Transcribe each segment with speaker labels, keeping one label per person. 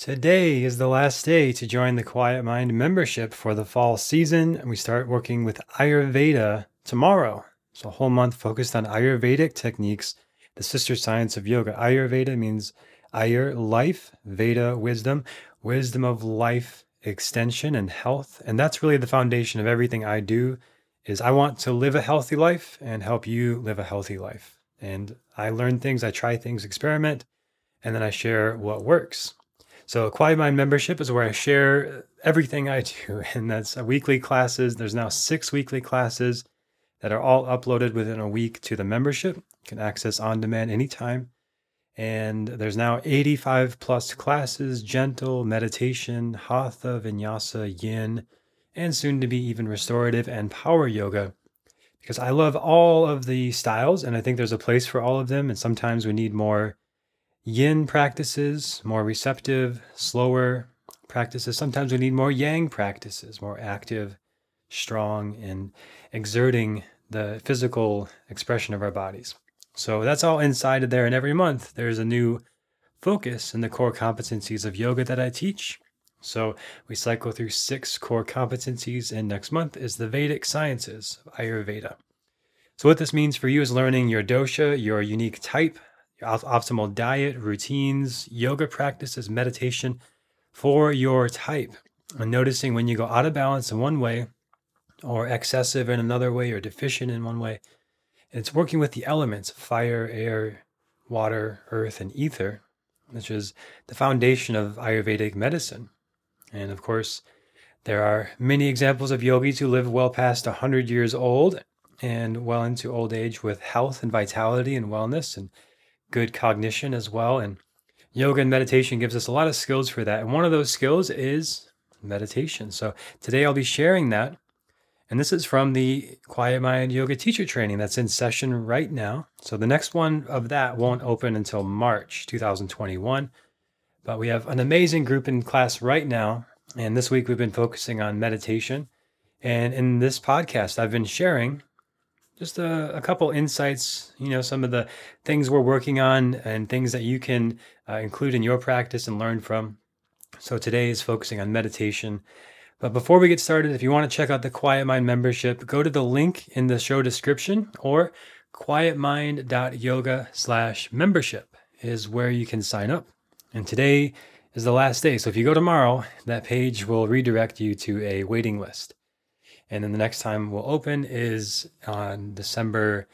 Speaker 1: Today is the last day to join the Quiet Mind membership for the fall season, and we start working with Ayurveda tomorrow. So, a whole month focused on Ayurvedic techniques, the sister science of yoga. Ayurveda means Ayur, life, Veda, wisdom, wisdom of life extension and health. And that's really the foundation of everything I do is I want to live a healthy life and help you live a healthy life. And I learn things, I try things, experiment, and then I share what works. So, Quiet Mind membership is where I share everything I do, and that's uh, weekly classes. There's now six weekly classes that are all uploaded within a week to the membership. You can access on demand anytime. And there's now 85 plus classes gentle, meditation, hatha, vinyasa, yin, and soon to be even restorative and power yoga. Because I love all of the styles, and I think there's a place for all of them. And sometimes we need more yin practices, more receptive, slower practices. Sometimes we need more yang practices, more active, strong, and exerting the physical expression of our bodies. So that's all inside of there. And every month there's a new focus in the core competencies of yoga that I teach. So we cycle through six core competencies, and next month is the Vedic sciences Ayurveda. So, what this means for you is learning your dosha, your unique type, optimal diet, routines, yoga practices, meditation for your type. And noticing when you go out of balance in one way, or excessive in another way, or deficient in one way. And it's working with the elements fire, air, water, earth, and ether, which is the foundation of Ayurvedic medicine. And of course, there are many examples of yogis who live well past 100 years old and well into old age with health and vitality and wellness and good cognition as well. And yoga and meditation gives us a lot of skills for that. And one of those skills is meditation. So today I'll be sharing that. And this is from the Quiet Mind Yoga Teacher Training that's in session right now. So the next one of that won't open until March 2021. But we have an amazing group in class right now. And this week we've been focusing on meditation. And in this podcast, I've been sharing just a, a, couple insights, you know, some of the things we're working on and things that you can uh, include in your practice and learn from. So today is focusing on meditation. But before we get started, if you want to check out the Quiet Mind membership, go to the link in the show description or quietmind.yoga slash membership is where you can sign up. And today is the last day. So if you go tomorrow, that page will redirect you to a waiting list. And then the next time we'll open is on December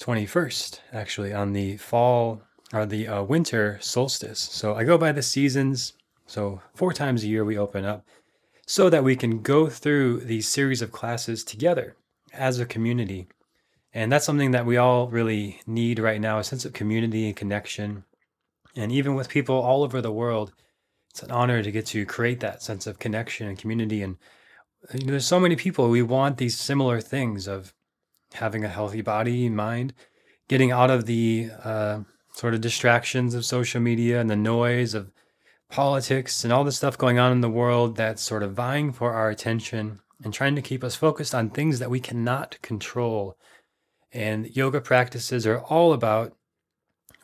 Speaker 1: 21st, actually, on the fall or the uh, winter solstice. So I go by the seasons. So four times a year we open up so that we can go through these series of classes together as a community. And that's something that we all really need right now a sense of community and connection. And even with people all over the world, it's an honor to get to create that sense of connection and community and you know, there's so many people we want these similar things of having a healthy body mind getting out of the uh, sort of distractions of social media and the noise of politics and all the stuff going on in the world that's sort of vying for our attention and trying to keep us focused on things that we cannot control. And yoga practices are all about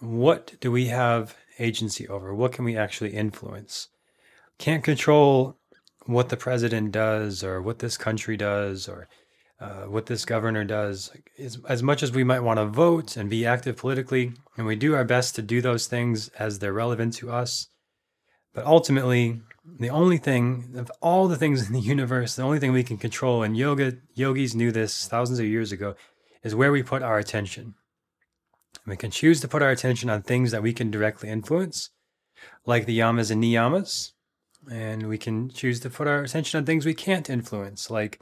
Speaker 1: what do we have agency over? What can we actually influence? Can't control what the president does or what this country does or uh, what this governor does. As, as much as we might want to vote and be active politically, and we do our best to do those things as they're relevant to us, but ultimately, the only thing of all the things in the universe, the only thing we can control, and yoga yogis knew this thousands of years ago, is where we put our attention. We can choose to put our attention on things that we can directly influence, like the yamas and niyamas, and we can choose to put our attention on things we can't influence, like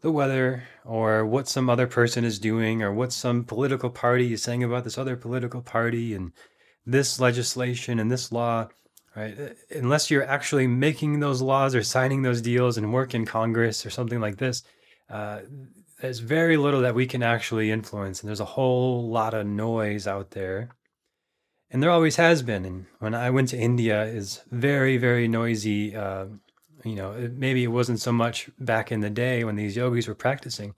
Speaker 1: the weather or what some other person is doing or what some political party is saying about this other political party and this legislation and this law, right? Uh, unless you're actually making those laws or signing those deals and work in Congress or something like this, uh, there's very little that we can actually influence. And there's a whole lot of noise out there and there always has been. And when I went to India, is very very noisy. Uh, you know, maybe it wasn't so much back in the day when these yogis were practicing,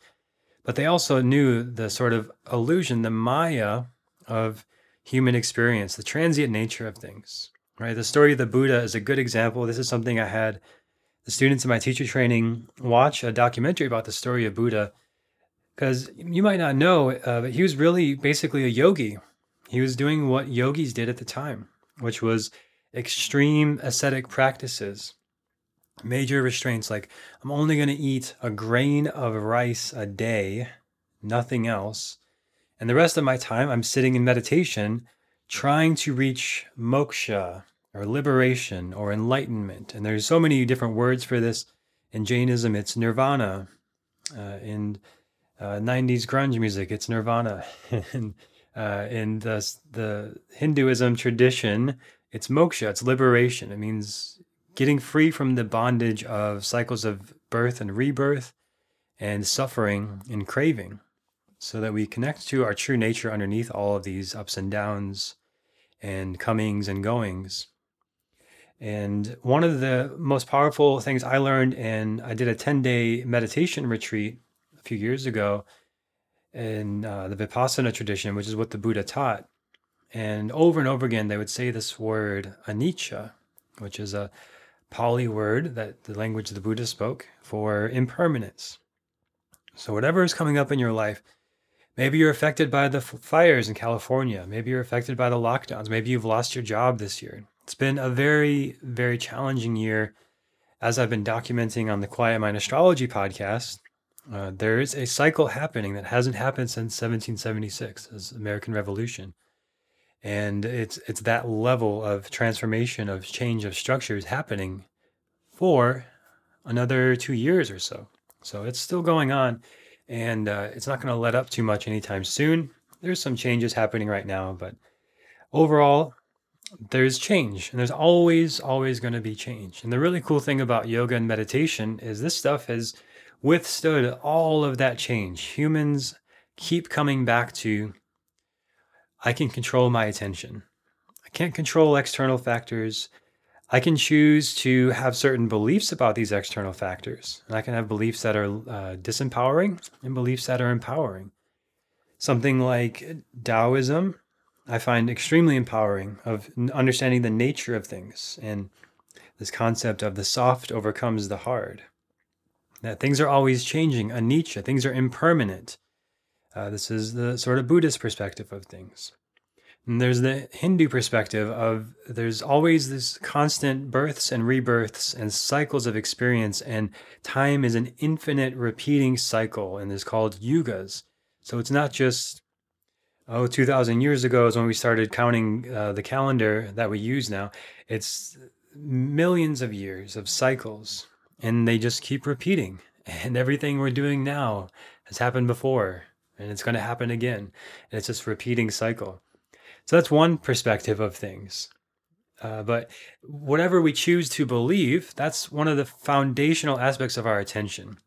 Speaker 1: but they also knew the sort of illusion, the maya of human experience, the transient nature of things. right? The story of the Buddha is a good example. This is something I had the students in my teacher training watch a documentary about the story of Buddha because you might not know, uh, but he was really basically a yogi. He was doing what yogis did at the time, which was extreme ascetic practices, major restraints like I'm only going to eat a grain of rice a day, nothing else. And the rest of my time, I'm sitting in meditation trying to reach moksha or liberation or enlightenment. And there's so many different words for this. In Jainism, it's nirvana. Uh, in uh, 90s grunge music, it's nirvana. uh, in the, the Hinduism tradition, it's moksha, it's liberation. It means getting free from the bondage of cycles of birth and rebirth and suffering and craving so that we connect to our true nature underneath all of these ups and downs and comings and goings. And one of the most powerful things I learned, and I did a 10 day meditation retreat a few years ago in uh, the Vipassana tradition, which is what the Buddha taught. And over and over again, they would say this word, anicca, which is a Pali word that the language the Buddha spoke for impermanence. So, whatever is coming up in your life, maybe you're affected by the fires in California, maybe you're affected by the lockdowns, maybe you've lost your job this year. It's been a very, very challenging year. As I've been documenting on the Quiet Mind Astrology podcast, uh, there is a cycle happening that hasn't happened since 1776, as American Revolution, and it's it's that level of transformation of change of structures happening for another two years or so. So it's still going on, and uh, it's not going to let up too much anytime soon. There's some changes happening right now, but overall, there's change and there's always always going to be change and the really cool thing about yoga and meditation is this stuff has withstood all of that change. Humans keep coming back to i can control my attention. I can't control external factors. I can choose to have certain beliefs about these external factors. And i can have beliefs that are uh, disempowering and beliefs that are empowering. Something like taoism I find extremely empowering of understanding the nature of things and this concept of the soft overcomes the hard. That things are always changing, anicca, things are impermanent. Uh, this is the sort of Buddhist perspective of things. And there's the Hindu perspective of there's always this constant births and rebirths and cycles of experience, and time is an infinite repeating cycle, and is called yugas. So it's not just oh 2000 years ago is when we started counting uh, the calendar that we use now it's millions of years of cycles and they just keep repeating. And everything we're doing now has happened before and it's going to happen again. And it's just repeating cycle. So that's one perspective of things. Uh, but whatever we choose to believe that's one of the foundational aspects of our attention.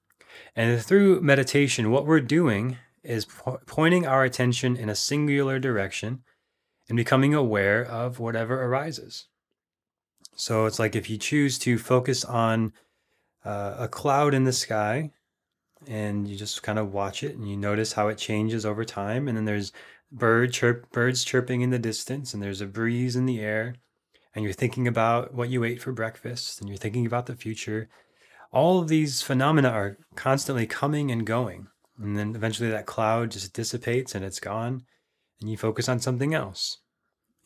Speaker 1: And through meditation what we're doing is po- pointing our attention in a singular direction and becoming aware of whatever arises. So it's like if you choose to focus on uh, a cloud in the sky and you just kind of watch it and you notice how it changes over time and then there's bird chirp birds chirping in the distance and there's a breeze in the air and you're thinking about what you ate for breakfast and you're thinking about the future all of these phenomena are constantly coming and going and then eventually that cloud just dissipates and it's gone, and you focus on something else.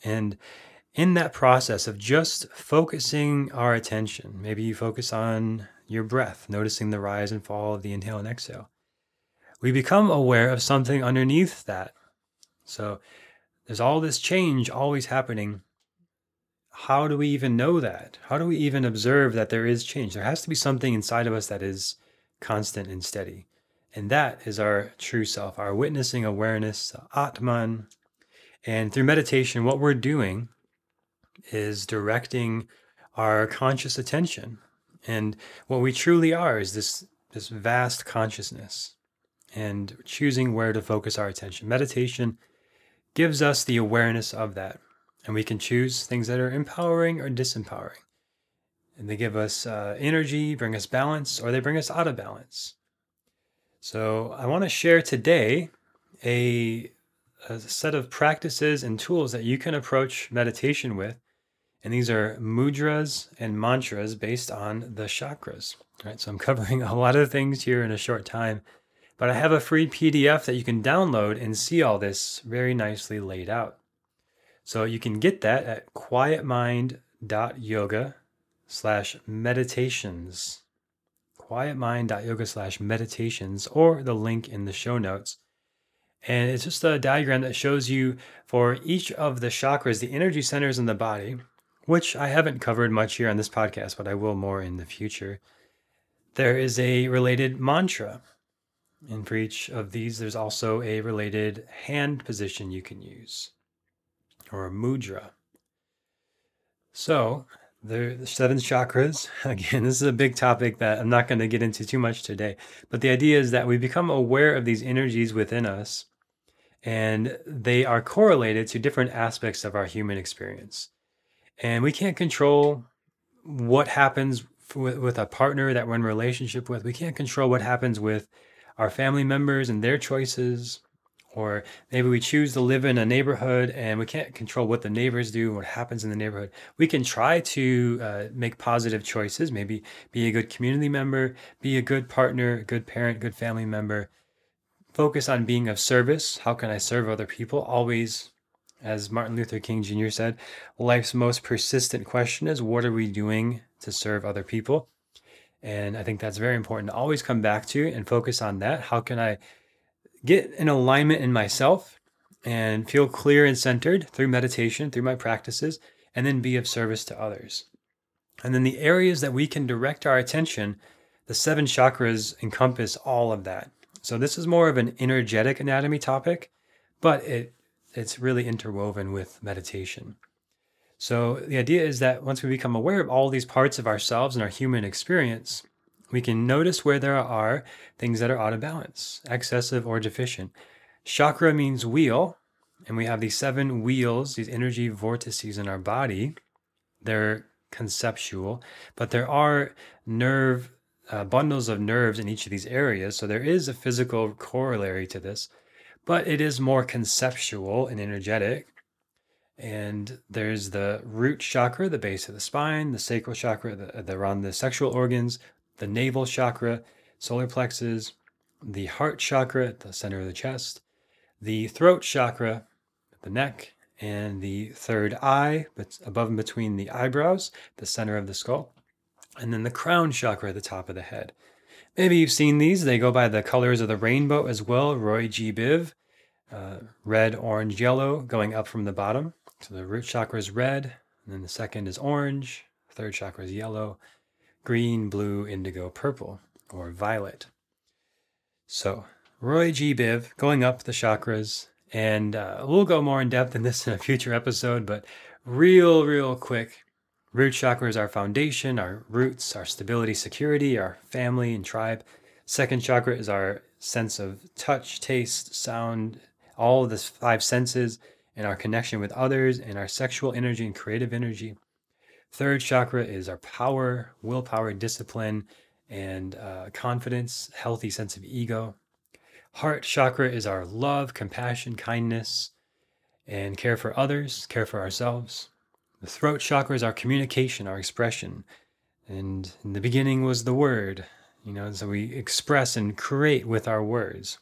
Speaker 1: And in that process of just focusing our attention, maybe you focus on your breath, noticing the rise and fall of the inhale and exhale. We become aware of something underneath that. So there's all this change always happening. How do we even know that? How do we even observe that there is change? There has to be something inside of us that is constant and steady. And that is our true self, our witnessing awareness, Atman. And through meditation, what we're doing is directing our conscious attention. And what we truly are is this, this vast consciousness and choosing where to focus our attention. Meditation gives us the awareness of that. And we can choose things that are empowering or disempowering. And they give us uh, energy, bring us balance, or they bring us out of balance. So, I want to share today a, a, set of practices and tools that you can approach meditation with And these are mudras and mantras based on the chakras. Right. So I'm covering a lot of things here in a short time. But I have a free PDF that you can download and see all this very nicely laid out. So you can get that at quietmind.yoga slash meditations. Quietmind.yoga slash meditations or the link in the show notes. And it's just a diagram that shows you for each of the chakras, the energy centers in the body, which I haven't covered much here on this podcast, but I will more in the future. There is a related mantra and for each of these, there's also a related hand position you can use, or a mudra. So, the, seven chakras, again, this is a big topic that I'm not going to get into too much today. But the idea is that we become aware of these energies within us, and they are correlated to different aspects of our human experience. And we can't control what happens with, with a partner that we're in relationship with. We can't control what happens with our family members and their choices or maybe we choose to live in a neighborhood and we can't control what the neighbors do what happens in the neighborhood. We can try to uh, make positive choices maybe be a good community member be a good partner good parent good family member. Focus on being of service. How can i serve other people? Always as martin luther king jr said life's most persistent question is what are we doing to serve other people and I think that's very important to always come back to and focus on that. How can I get an alignment in myself and feel clear and centered through meditation, through my practices, and then be of service to others? And then the areas that we can direct our attention, the seven chakras encompass all of that. So this is more of an energetic anatomy topic, but it it's really interwoven with meditation. So the idea is that once we become aware of all these parts of ourselves and our human experience, we can notice where there are things that are out of balance, excessive or deficient. Chakra means wheel, and we have these seven wheels, these energy vortices in our body. They're conceptual, but there are nerve uh, bundles of nerves in each of these areas. So there is a physical corollary to this, but it is more conceptual and energetic. And there's the root chakra, the base of the spine, the sacral chakra, the, uh, the around the sexual organs, the navel chakra, solar plexus, the heart chakra at the center of the chest, the throat chakra, the neck, and the third eye, but above and between the eyebrows, the center of the skull, and then the crown chakra at the top of the head. Maybe you've seen these. They go by the colors of the rainbow as well. Roy G. Biv, uh, red, orange, yellow, going up from the bottom. So the root chakra is red, and then the second is orange, third chakra is yellow, green, blue, indigo, purple, or violet. So Roy G. Biv going up the chakras, and uh, we'll go more in depth in this in a future episode, but real, real quick. Root chakra is our foundation, our roots, our stability, security, our family and tribe. Second chakra is our sense of touch, taste, sound, all of the five senses and our connection with others and our sexual energy and creative energy. Third chakra is our power, willpower, discipline, and uh, confidence, healthy sense of ego. Heart chakra is our love, compassion, kindness, and care for others, care for ourselves. The throat chakra is our communication, our expression. And in the beginning was the word, you know, so we express and create with our words.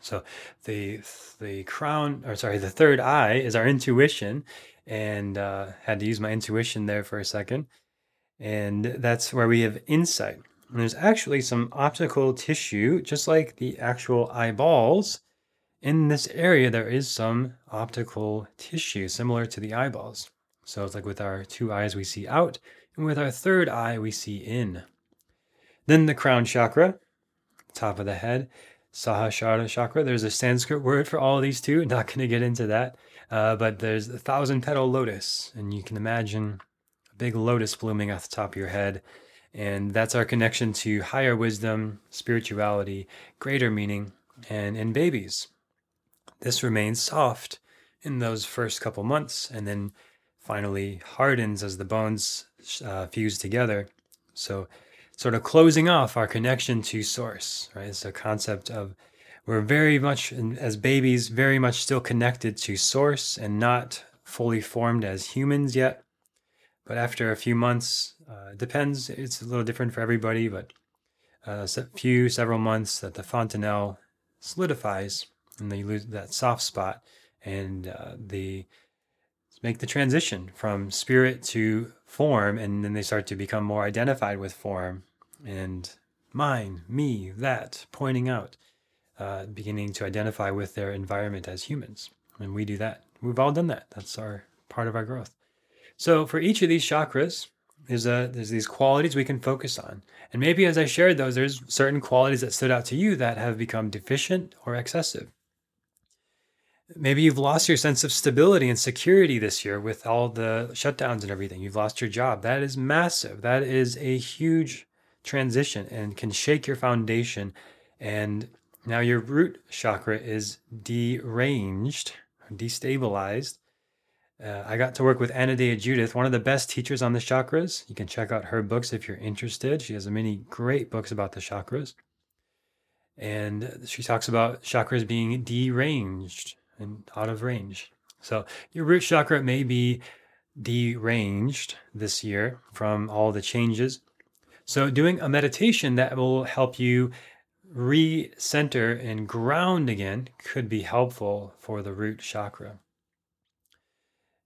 Speaker 1: So the the crown, or sorry, the third eye is our intuition, and uh, had to use my intuition there for a second, and that's where we have insight. And there's actually some optical tissue, just like the actual eyeballs. In this area, there is some optical tissue similar to the eyeballs. So it's like with our two eyes, we see out, and with our third eye, we see in. Then the crown chakra, top of the head, Sahasrara chakra. There's a Sanskrit word for all these too. Not going to get into that. Uh, but there's a thousand petal lotus, and you can imagine a big lotus blooming at the top of your head. And that's our connection to higher wisdom, spirituality, greater meaning, and in babies. This remains soft in those first couple months and then finally hardens as the bones uh, fuse together. So sort of closing off our connection to source, right? It's a concept of we're very much, as babies, very much still connected to source and not fully formed as humans yet. but after a few months, uh, depends. It's a little different for everybody, but a uh, few several months that the fontanelle solidifies and they lose that soft spot and uh, they make the transition from spirit to form and then they start to become more identified with form and mine me that pointing out uh, beginning to identify with their environment as humans. And we do that. We've all done that. That's our part of our growth. So for each of these chakras there's a there's these qualities we can focus on. And maybe as i shared those there's certain qualities that stood out to you that have become deficient or excessive. Maybe you've lost your sense of stability and security this year with all the shutdowns and everything. You've lost your job. That is massive. That is a huge transition and can shake your foundation and now your root chakra is deranged destabilized uh, I got to work with Anodea Judith, one of the best teachers on the chakras. You can check out her books if you're interested. She has many great books about the chakras. And she talks about chakras being deranged and out of range. So your root chakra may be deranged this year from all the changes. So doing a meditation that will help you recenter and ground again could be helpful for the root chakra.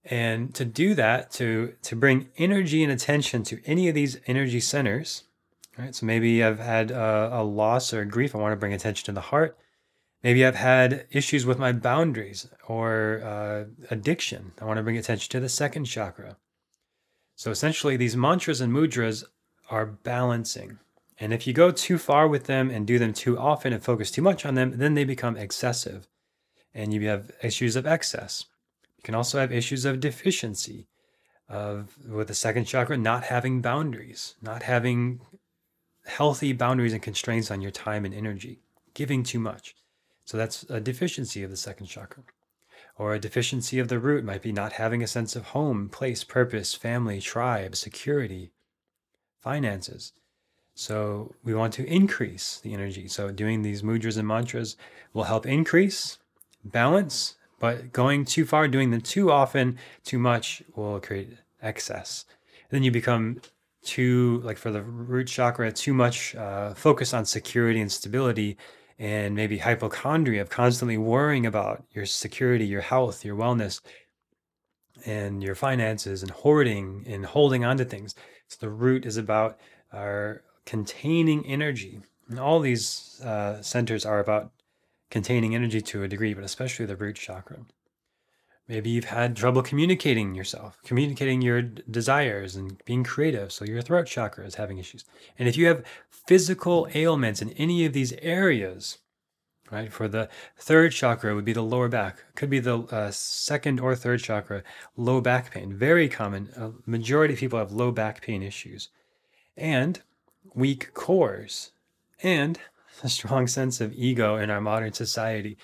Speaker 1: And to do that, to to bring energy and attention to any of these energy centers, right? So maybe I've had a, a loss or grief. I want to bring attention to the heart. Maybe I've had issues with my boundaries or uh, addiction. I want to bring attention to the second chakra. So essentially, these mantras and mudras are balancing. And if you go too far with them and do them too often and focus too much on them, then they become excessive and you have issues of excess You can also have issues of deficiency, of with the second chakra not having boundaries, not having healthy boundaries and constraints on your time and energy, giving too much. So that's a deficiency of the second chakra. Or a deficiency of the root might be not having a sense of home, place, purpose, family, tribe, security, finances. So we want to increase the energy. So doing these mudras and mantras will help increase balance but going too far, doing them too often, too much will create excess. Then you become too, like for the root chakra, too much uh, focus on security and stability and maybe hypochondria of constantly worrying about your security, your health, your wellness, and your finances and hoarding and holding on to things. So the root is about our containing energy. And all these uh, centers are about containing energy to a degree, but especially the root chakra. Maybe you've had trouble communicating yourself, communicating your desires and being creative. So your throat chakra is having issues. And if you have physical ailments in any of these areas, right, for the third chakra would be the lower back, could be the uh, second or third chakra, low back pain. Very common. A majority of people have low back pain issues. And weak cores. And a strong sense of ego in our modern society.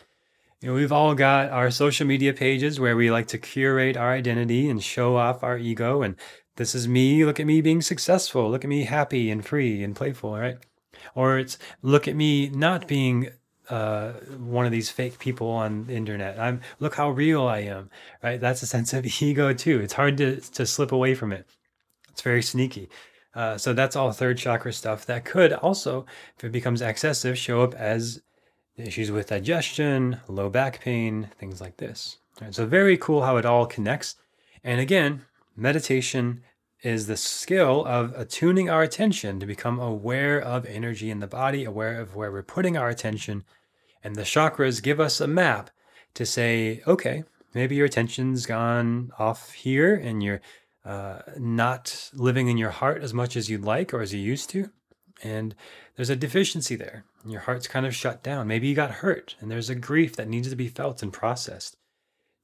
Speaker 1: You know, we've all got our social media pages where we like to curate our identity and show off our ego. And this is me. Look at me being successful. Look at me happy and free and playful, right? Or it's look at me not being uh, one of these fake people on the internet. I'm look how real I am, right? That's a sense of ego too. It's hard to to slip away from it. It's very sneaky. Uh, so that's all third chakra stuff that could also, if it becomes excessive, show up as issues with digestion, low back pain, things like this. Right, so very cool how it all connects. And again, meditation is the skill of attuning our attention to become aware of energy in the body, aware of where we're putting our attention. And the chakras give us a map to say, okay, maybe your attention's gone off here and you're uh, not living in your heart as much as you'd like or as you used to. And there's a deficiency there. Your heart's kind of shut down. Maybe you got hurt and there's a grief that needs to be felt and processed.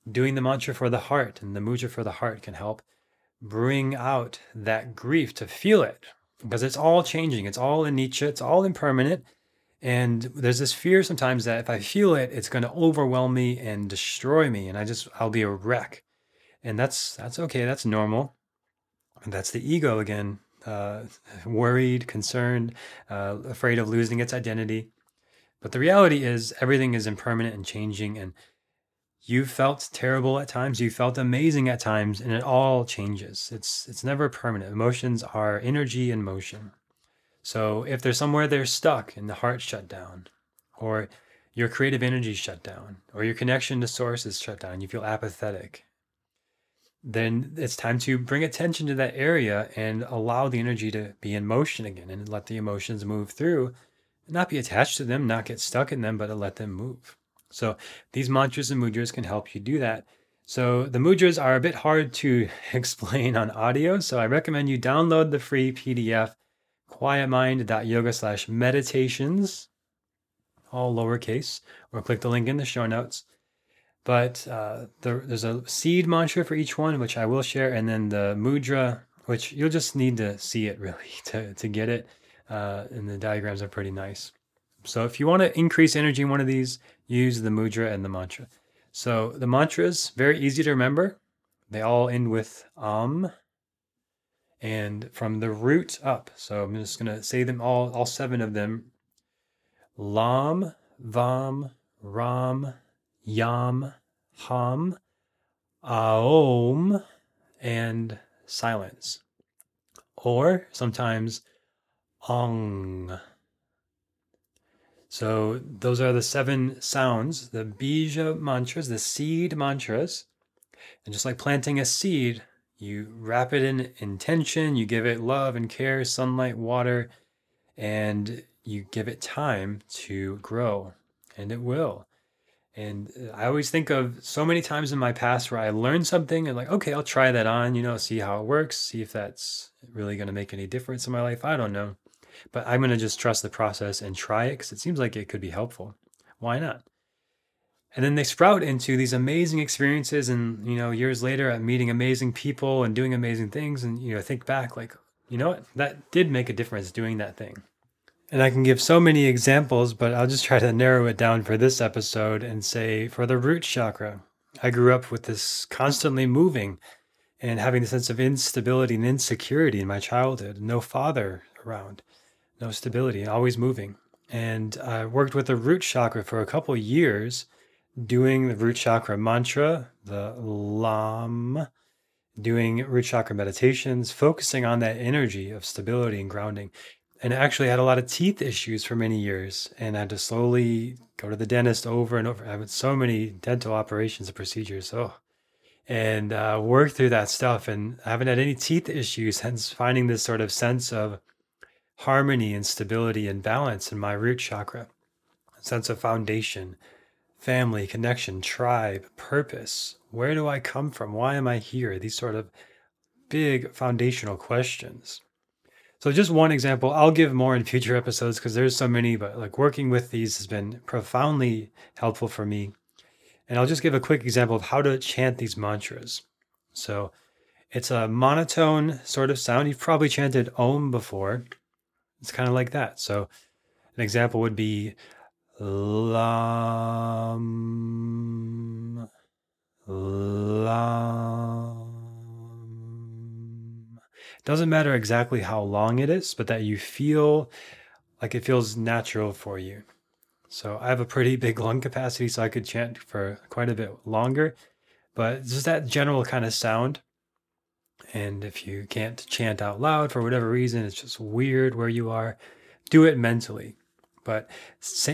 Speaker 1: Doing the mantra for the heart and the mudra for the heart can help bring out that grief to feel it because it's all changing. It's all anicca, it's all impermanent. And there's this fear sometimes that if I feel it, it's going to overwhelm me and destroy me, and I just, I'll be a wreck and that's that's okay. That's normal. And that's the ego again, uh, worried, concerned, uh, afraid of losing its identity. But the reality is, everything is impermanent and changing, and you felt terrible at times, you felt amazing at times, and it all changes. It's it's never permanent. Emotions are energy in motion. So if there's somewhere they're stuck and the heart shut down, or your creative energy shut down, or your connection to source is shut down, you feel apathetic, then it's time to bring attention to that area and allow the energy to be in motion again and let the emotions move through, not be attached to them, not get stuck in them, but to let them move. So these mantras and mudras can help you do that. So the mudras are a bit hard to explain on audio, so I recommend you download the free PDF quietmind.yoga slash meditations, all lowercase, or click the link in the show notes. But uh, the, there's a seed mantra for each one, which I will share, and then the mudra, which you'll just need to see it really to, to get it. Uh, and the diagrams are pretty nice. So if you want to increase energy in one of these, use the mudra and the mantra. So the mantras, very easy to remember. They all end with um and from the root up. So I'm just going to say them all, all seven of them. Lam, Vam, Ram, Yam, Ham, Aom, and silence. Or sometimes Ong. So those are the seven sounds, the bija mantras, the seed mantras. And just like planting a seed, you wrap it in intention, you give it love and care, sunlight, water, and you give it time to grow, and it will. And uh, I always think of so many times in my past where I learned something and like, okay, I'll try that on, you know, see how it works, see if that's really going to make any difference in my life. I don't know. But I'm going to just trust the process and try it because it seems like it could be helpful. Why not? And then they sprout into these amazing experiences. And, you know, years later, I'm meeting amazing people and doing amazing things. And, you know, think back like, you know what? That did make a difference doing that thing. And I can give so many examples, but I'll just try to narrow it down for this episode and say for the root chakra, I grew up with this constantly moving and having the sense of instability and insecurity in my childhood, no father around no stability, always moving. And I worked with the root chakra for a couple years, doing the root chakra mantra, the LAM, doing root chakra meditations, focusing on that energy of stability and grounding. And I actually had a lot of teeth issues for many years, and I had to slowly go to the dentist over and over. I had so many dental operations and procedures. Oh, and uh, work through that stuff. And I haven't had any teeth issues, hence finding this sort of sense of harmony and stability and balance in my root chakra, a sense of foundation, family, connection, tribe, purpose. Where do I come from? Why am I here? These sort of big foundational questions. So, just one example, I'll give more in future episodes because there's so many, but like working with these has been profoundly helpful for me. And I'll just give a quick example of how to chant these mantras. So, it's a monotone sort of sound. You've probably chanted Om before. It's kind of like that. So an example would be lam lam. It Doesn't matter exactly how long it is, but that you feel like it feels natural for you. So I have a pretty big lung capacity, so I could chant for quite a bit longer. But just that general kind of sound and if you can't chant out loud for whatever reason, it's just weird where you are, do it mentally. But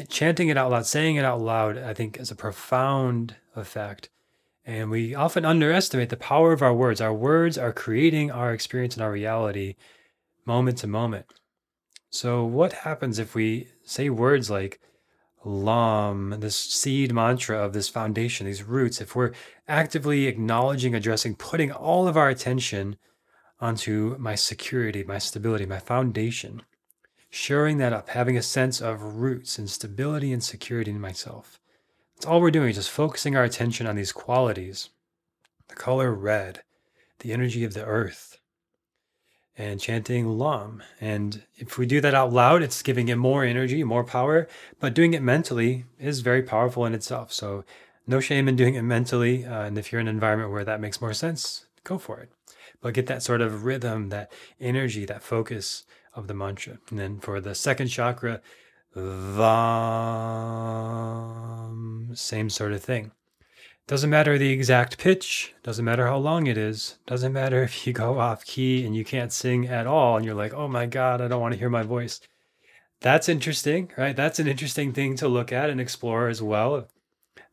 Speaker 1: chanting it out loud, saying it out loud, I think is a profound effect. And we often underestimate the power of our words. Our words are creating our experience and our reality moment to moment. So, what happens if we say words like, lam, this seed mantra of this foundation, these roots, if we're actively acknowledging, addressing, putting all of our attention onto my security, my stability, my foundation, shoring that up, having a sense of roots and stability and security in myself. That's all we're doing, just focusing our attention on these qualities the color red, the energy of the earth, and chanting Lam. And if we do that out loud, it's giving it more energy, more power. But doing it mentally is very powerful in itself. So no shame in doing it mentally. Uh, and if you're in an environment where that makes more sense, go for it. But get that sort of rhythm, that energy, that focus of the mantra. And then for the second chakra, Vam, same sort of thing. Doesn't matter the exact pitch, doesn't matter how long it is, doesn't matter if you go off key and you can't sing at all and you're like, oh my God, I don't want to hear my voice. That's interesting, right? That's an interesting thing to look at and explore as well.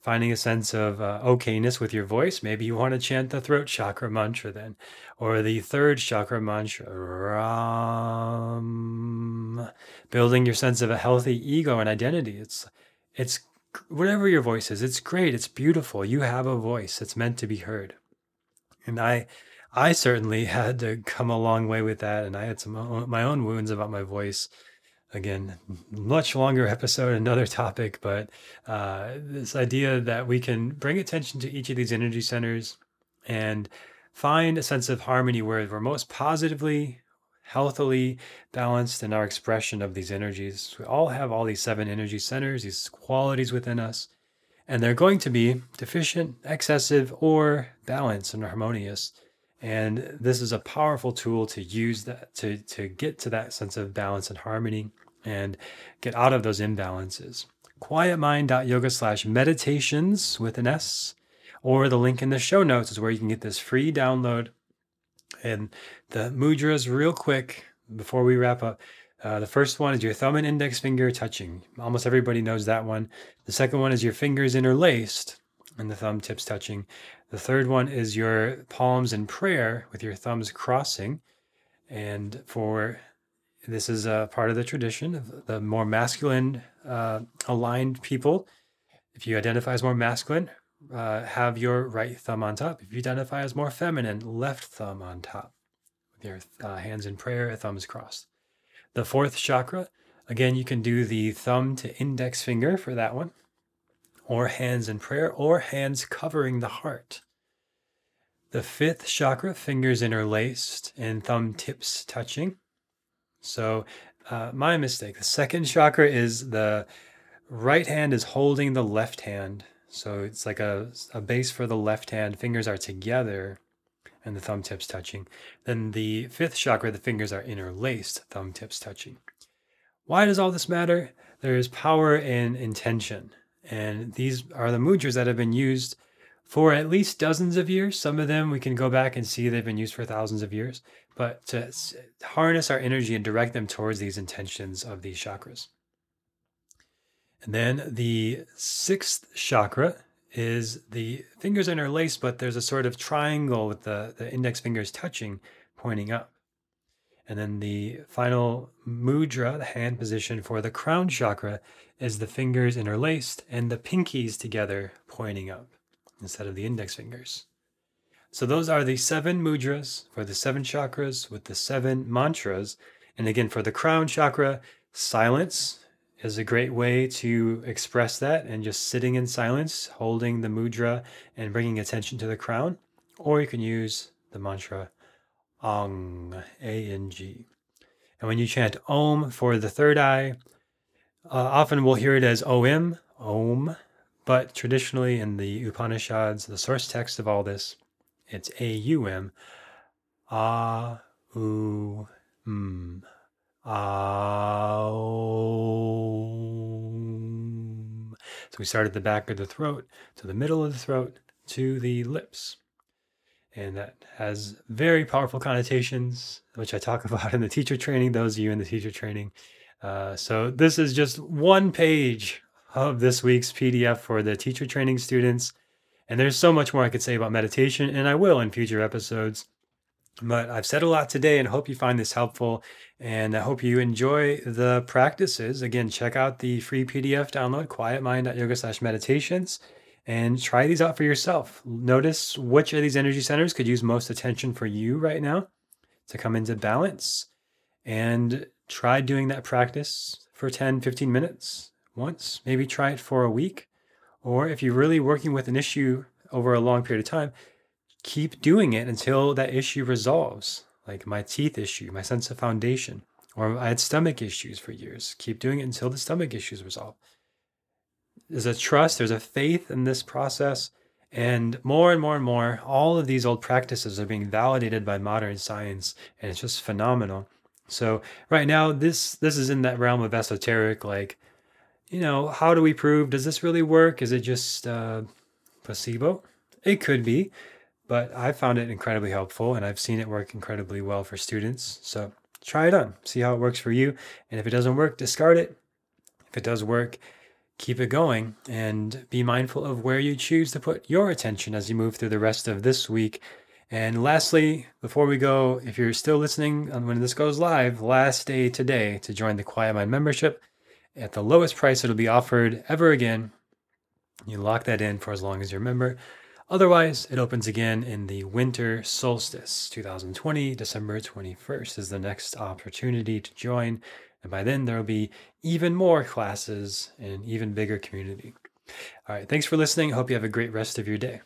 Speaker 1: Finding a sense of uh, okayness with your voice. Maybe you want to chant the throat chakra mantra then, or the third chakra mantra, Ram. Building your sense of a healthy ego and identity. It's, it's whatever your voice is, it's great. It's beautiful. You have a voice. It's meant to be heard. And I, I certainly had to come a long way with that. And I had some my own wounds about my voice. Again, much longer episode, another topic, but uh, this idea that we can bring attention to each of these energy centers and find a sense of harmony where we're most positively healthily balanced in our expression of these energies. We all have all these seven energy centers, these qualities within us, and they're going to be deficient, excessive, or balanced and harmonious. And this is a powerful tool to use that to, to get to that sense of balance and harmony and get out of those imbalances. Quietmind.yoga slash meditations with an S, or the link in the show notes is where you can get this free download and the mudras, real quick, before we wrap up. Uh, the first one is your thumb and index finger touching. Almost everybody knows that one. The second one is your fingers interlaced and the thumb tips touching. The third one is your palms in prayer with your thumbs crossing. And for this is a part of the tradition of the more masculine uh, aligned people. If you identify as more masculine, uh, have your right thumb on top. If you identify as more feminine, left thumb on top. With your uh, hands in prayer, thumbs crossed. The fourth chakra, again, you can do the thumb to index finger for that one, or hands in prayer, or hands covering the heart. The fifth chakra, fingers interlaced and thumb tips touching. So, uh, my mistake. The second chakra is the right hand is holding the left hand so it's like a, a base for the left hand. Fingers are together and the thumb tips touching. Then the fifth chakra, the fingers are interlaced, thumb tips touching. Why does all this matter? There is power in intention. And these are the mudras that have been used for at least dozens of years. Some of them we can go back and see they've been used for thousands of years. But to harness our energy and direct them towards these intentions of these chakras. And then the sixth chakra is the fingers interlaced, but there's a sort of triangle with the, the index fingers touching, pointing up. And then the final mudra, the hand position for the crown chakra, is the fingers interlaced and the pinkies together pointing up instead of the index fingers. So those are the seven mudras for the seven chakras with the seven mantras. And again, for the crown chakra, silence, is a great way to express that and just sitting in silence, holding the mudra and bringing attention to the crown. Or you can use the mantra Ang, A N G. And when you chant Om for the third eye, uh, often we'll hear it as OM, Om, but traditionally in the Upanishads, the source text of all this, it's A U M, A U M. Aum. So we start at the back of the throat to the middle of the throat to the lips. And that has very powerful connotations, which I talk about in the teacher training, those of you in the teacher training. Uh, so this is just one page of this week's PDF for the teacher training students. And there's so much more I could say about meditation, and I will in future episodes. But I've said a lot today and hope you find this helpful. And I hope you enjoy the practices. Again, check out the free PDF download, quietmind.yoga slash meditations, and try these out for yourself. Notice which of these energy centers could use most attention for you right now to come into balance. And try doing that practice for 10, 15 minutes once. Maybe try it for a week. Or if you're really working with an issue over a long period of time, keep doing it until that issue resolves. Like my teeth issue, my sense of foundation, or I had stomach issues for years. Keep doing it until the stomach issues resolve. There's a trust, there's a faith in this process. And more and more and more, all of these old practices are being validated by modern science, and it's just phenomenal. So right now, this this is in that realm of esoteric, like, you know, how do we prove? Does this really work? Is it just uh, placebo. It could be, but I found it incredibly helpful and I've seen it work incredibly well for students. So try it on, see how it works for you. And if it doesn't work, discard it. If it does work, keep it going and be mindful of where you choose to put your attention as you move through the rest of this week. And lastly, before we go, if you're still listening when this goes live, last day today to join the Quiet Mind membership at the lowest price it'll be offered ever again. You lock that in for as long as you're a member. Otherwise, it opens again in the winter solstice, 2020, December 21st is the next opportunity to join. And by then, there will be even more classes and an even bigger community. All right. Thanks for listening. Hope you have a great rest of your day.